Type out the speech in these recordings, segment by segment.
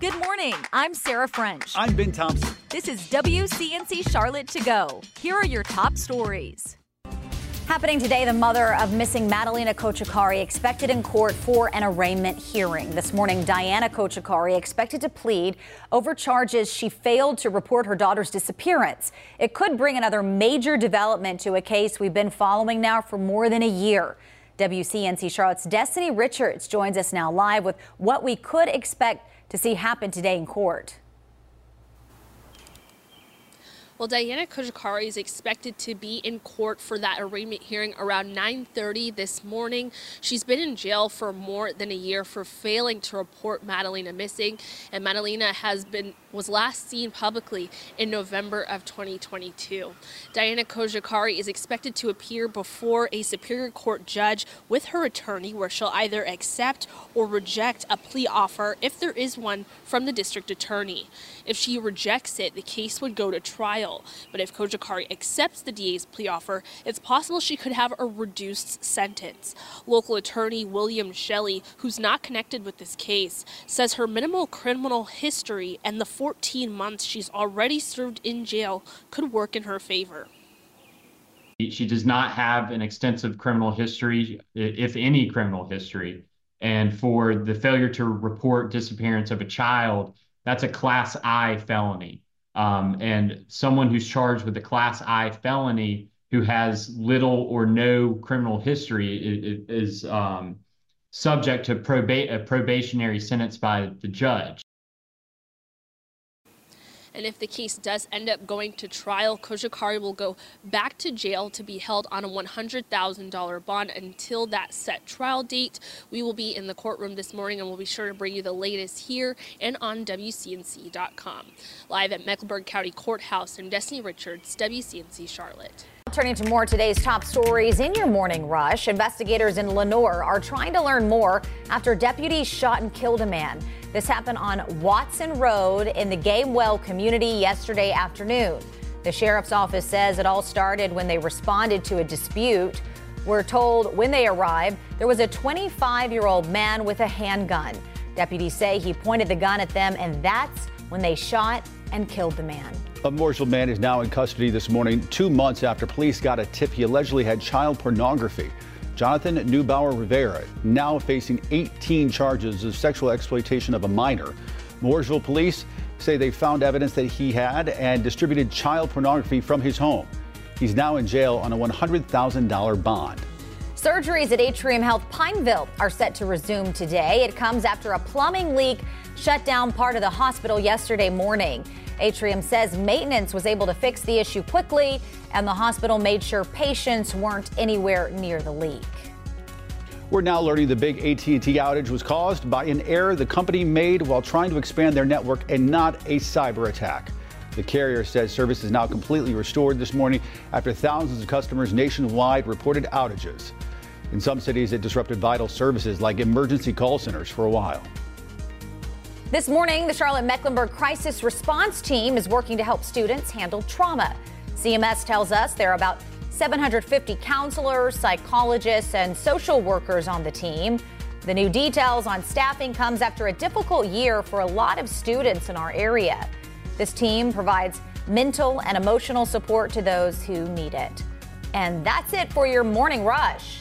Good morning. I'm Sarah French. I'm Ben Thompson. This is WCNC Charlotte to go. Here are your top stories. Happening today, the mother of missing Madalina Cojocari expected in court for an arraignment hearing. This morning, Diana Cojocari expected to plead over charges she failed to report her daughter's disappearance. It could bring another major development to a case we've been following now for more than a year. WCNC Charlotte's Destiny Richards joins us now live with what we could expect to see happen today in court. Well, Diana Cojocari is expected to be in court for that arraignment hearing around 9:30 this morning. She's been in jail for more than a year for failing to report Madalina missing, and Madalina has been was last seen publicly in November of 2022. Diana Cojocari is expected to appear before a Superior Court judge with her attorney, where she'll either accept or reject a plea offer if there is one from the district attorney. If she rejects it, the case would go to trial. But if Cojocari accepts the DA's plea offer, it's possible she could have a reduced sentence. Local attorney William Shelley, who's not connected with this case, says her minimal criminal history and the 14 months she's already served in jail could work in her favor. She does not have an extensive criminal history, if any criminal history. And for the failure to report disappearance of a child, that's a class I felony. Um, and someone who's charged with a class I felony who has little or no criminal history is, um, subject to proba- a probationary sentence by the judge. And if the case does end up going to trial, Cojocari will go back to jail to be held on a $100,000 bond until that set trial date. We will be in the courtroom this morning and we'll be sure to bring you the latest here and on WCNC.com. Live at Mecklenburg County Courthouse in Destiny Richards, WCNC Charlotte. Turning to more today's top stories in your morning rush, investigators in Lenoir are trying to learn more after deputies shot and killed a man. This happened on Watson Road in the Gamewell community yesterday afternoon. The sheriff's office says it all started when they responded to a dispute. We're told when they arrived, there was a 25 year old man with a handgun. Deputies say he pointed the gun at them, and that's when they shot and killed the man. A Mooresville man is now in custody this morning, two months after police got a tip he allegedly had child pornography. Jonathan Neubauer Rivera now facing 18 charges of sexual exploitation of a minor. Mooresville police say they found evidence that he had and distributed child pornography from his home. He's now in jail on a $100,000 bond. Surgeries at Atrium Health Pineville are set to resume today. It comes after a plumbing leak shut down part of the hospital yesterday morning. Atrium says maintenance was able to fix the issue quickly, and the hospital made sure patients weren't anywhere near the leak. We're now learning the big AT&T outage was caused by an error the company made while trying to expand their network and not a cyber attack. The carrier says service is now completely restored this morning after thousands of customers nationwide reported outages. In some cities, it disrupted vital services like emergency call centers for a while. This morning, the Charlotte Mecklenburg Crisis Response Team is working to help students handle trauma. CMS tells us there are about 750 counselors, psychologists, and social workers on the team. The new details on staffing comes after a difficult year for a lot of students in our area. This team provides mental and emotional support to those who need it. And that's it for your morning rush.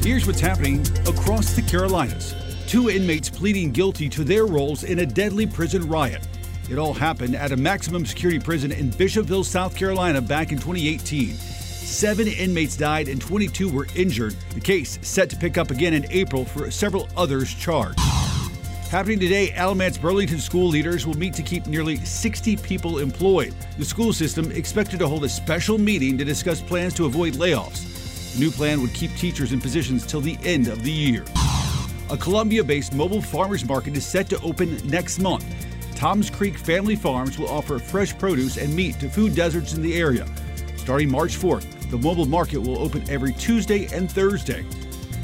Here's what's happening across the Carolinas two inmates pleading guilty to their roles in a deadly prison riot. It all happened at a maximum security prison in Bishopville, South Carolina back in 2018. Seven inmates died and 22 were injured. The case set to pick up again in April for several others charged. Happening today, Alamance Burlington school leaders will meet to keep nearly 60 people employed. The school system expected to hold a special meeting to discuss plans to avoid layoffs. The new plan would keep teachers in positions till the end of the year. A Columbia based mobile farmers market is set to open next month. Tom's Creek Family Farms will offer fresh produce and meat to food deserts in the area. Starting March 4th, the mobile market will open every Tuesday and Thursday.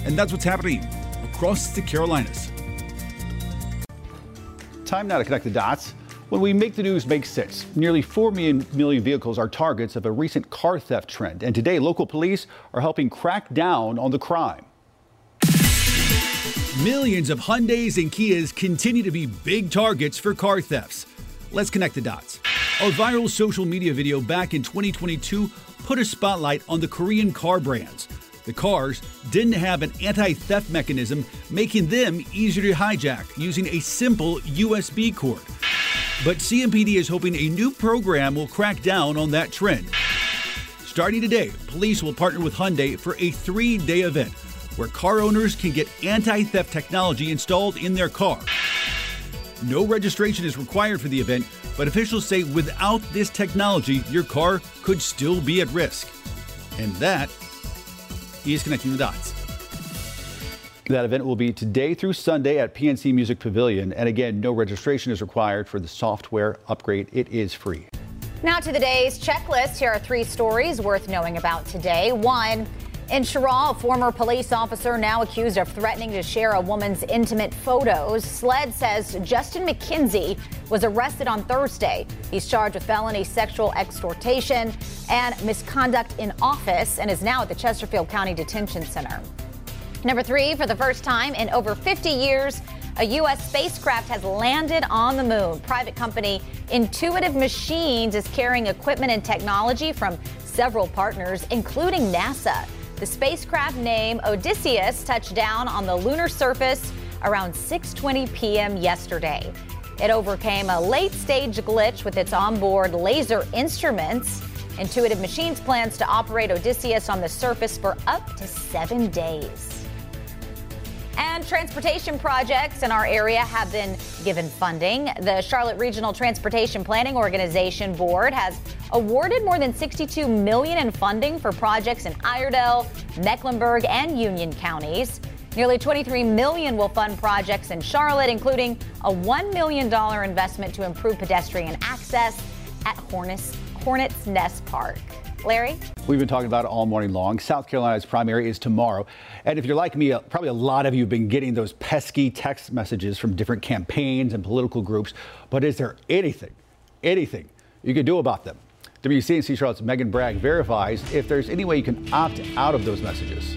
And that's what's happening across the Carolinas. Time now to connect the dots. When we make the news make sense, nearly 4 million, million vehicles are targets of a recent car theft trend. And today, local police are helping crack down on the crime. Millions of Hyundais and Kias continue to be big targets for car thefts. Let's connect the dots. A viral social media video back in 2022 put a spotlight on the Korean car brands. The cars didn't have an anti theft mechanism, making them easier to hijack using a simple USB cord. But CMPD is hoping a new program will crack down on that trend. Starting today, police will partner with Hyundai for a three day event where car owners can get anti theft technology installed in their car. No registration is required for the event, but officials say without this technology, your car could still be at risk. And that is connecting the dots. That event will be today through Sunday at PNC Music Pavilion. And again, no registration is required for the software upgrade. It is free. Now to the day's checklist. Here are three stories worth knowing about today. One, in Cheraw, a former police officer now accused of threatening to share a woman's intimate photos. SLED says Justin McKinsey was arrested on Thursday. He's charged with felony sexual extortion and misconduct in office and is now at the Chesterfield County Detention Center. Number three, for the first time in over 50 years, a U.S. spacecraft has landed on the moon. Private company Intuitive Machines is carrying equipment and technology from several partners, including NASA. The spacecraft named Odysseus touched down on the lunar surface around 6:20 p.m. yesterday. It overcame a late-stage glitch with its onboard laser instruments. Intuitive Machines plans to operate Odysseus on the surface for up to 7 days. And transportation projects in our area have been given funding. The Charlotte Regional Transportation Planning Organization Board has awarded more than 62 million in funding for projects in Iredell, Mecklenburg, and Union counties. Nearly 23 million will fund projects in Charlotte, including a $1 million investment to improve pedestrian access at Hornets, Hornets Nest Park. Larry? We've been talking about it all morning long. South Carolina's primary is tomorrow. And if you're like me, uh, probably a lot of you have been getting those pesky text messages from different campaigns and political groups. But is there anything, anything you can do about them? WCNC Charlotte's Megan Bragg verifies if there's any way you can opt out of those messages.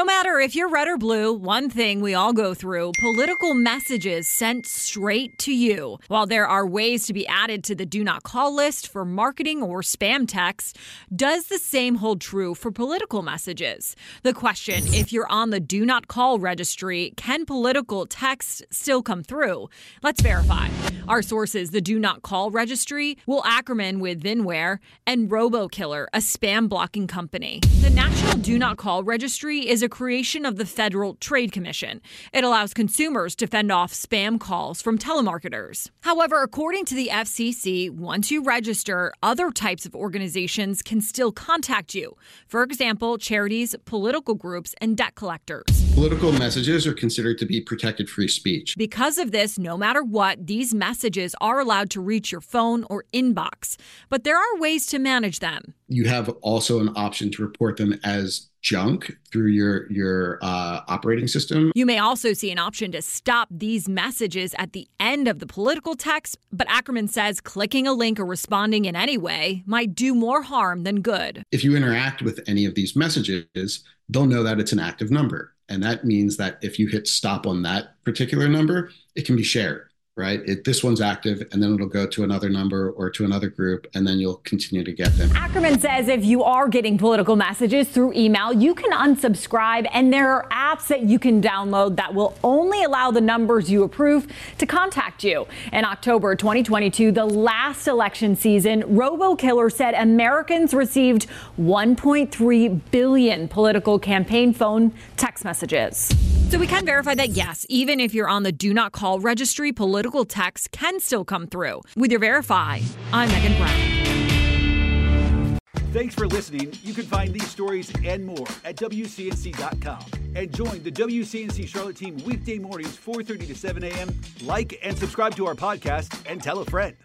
No matter if you're red or blue, one thing we all go through political messages sent straight to you. While there are ways to be added to the do not call list for marketing or spam text, does the same hold true for political messages? The question if you're on the do not call registry, can political text still come through? Let's verify. Our sources, the do not call registry, Will Ackerman with Vinware, and RoboKiller, a spam blocking company. The National Do Not Call Registry is a creation of the Federal Trade Commission. It allows consumers to fend off spam calls from telemarketers. However, according to the FCC, once you register, other types of organizations can still contact you. For example, charities, political groups, and debt collectors. Political messages are considered to be protected free speech. Because of this, no matter what, these messages are allowed to reach your phone or inbox. But there are ways to manage them. You have also an option to report them as junk through your your uh, operating system. You may also see an option to stop these messages at the end of the political text, but Ackerman says clicking a link or responding in any way might do more harm than good. If you interact with any of these messages, they'll know that it's an active number. And that means that if you hit stop on that particular number, it can be shared right? It, this one's active, and then it'll go to another number or to another group, and then you'll continue to get them. Ackerman says if you are getting political messages through email, you can unsubscribe, and there are apps that you can download that will only allow the numbers you approve to contact you. In October 2022, the last election season, RoboKiller said Americans received 1.3 billion political campaign phone text messages. So we can verify that yes, even if you're on the do not call registry, political texts can still come through. With your Verify, I'm Megan Brown. Thanks for listening. You can find these stories and more at WCNC.com. And join the WCNC Charlotte team weekday mornings, 4.30 to 7 a.m. Like and subscribe to our podcast and tell a friend.